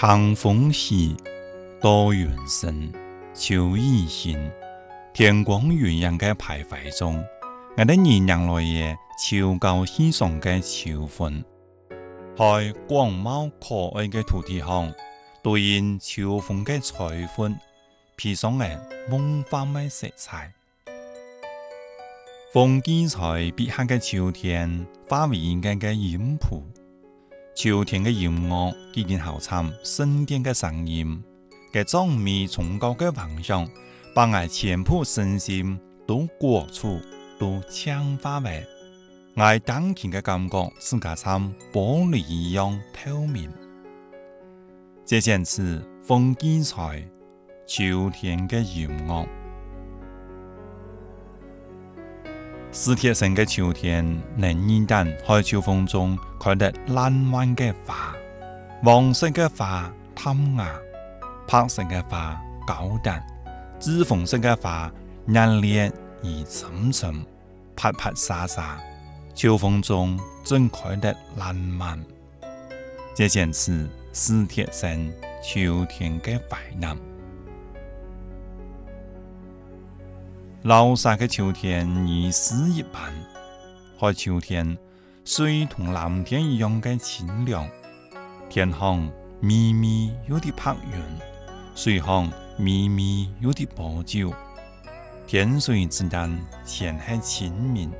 长风起，多云深，秋意新。天光云影嘅徘徊中，爱得宜人落叶，秋高气爽嘅秋分，在广袤可爱嘅土地上，兑现秋风嘅吹风，披上了梦幻嘅色彩。风景在别克嘅秋天，为未间嘅音谱。秋天嘅音乐，几件好听，盛典嘅声音，嘅壮美崇高嘅幻想，把我全部身心都裹住，都强化为我当前嘅感觉，自家像玻璃一样透明。这件事风景才秋天嘅音乐。史铁生嘅秋天，嫩一旦喺秋风中开得烂漫嘅花，黄色嘅花淡雅，白色嘅花高淡，紫红色嘅花热烈而深沉，啪啪沙沙。秋风中正开得烂漫。这件事，史铁生秋天嘅快人。崂山嘅秋天，一丝一般，和秋天，水同蓝天一样嘅清凉。天上密密有啲白云，水上密密有啲波皱。天水之间，显得清明。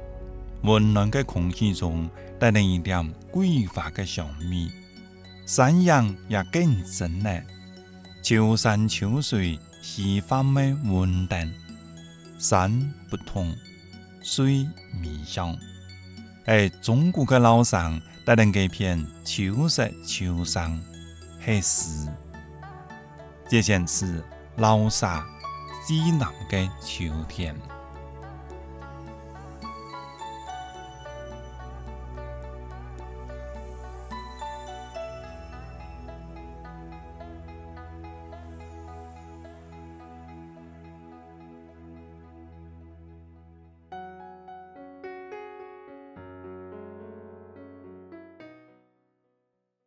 温暖嘅空气中，带嚟一点桂花嘅香味。山阳也更真嘞。秋山秋水，喜欢美温等。山不同，水迷香。哎，中国的老山带来一片秋色秋山，黑丝，这件是老沙西南的秋天。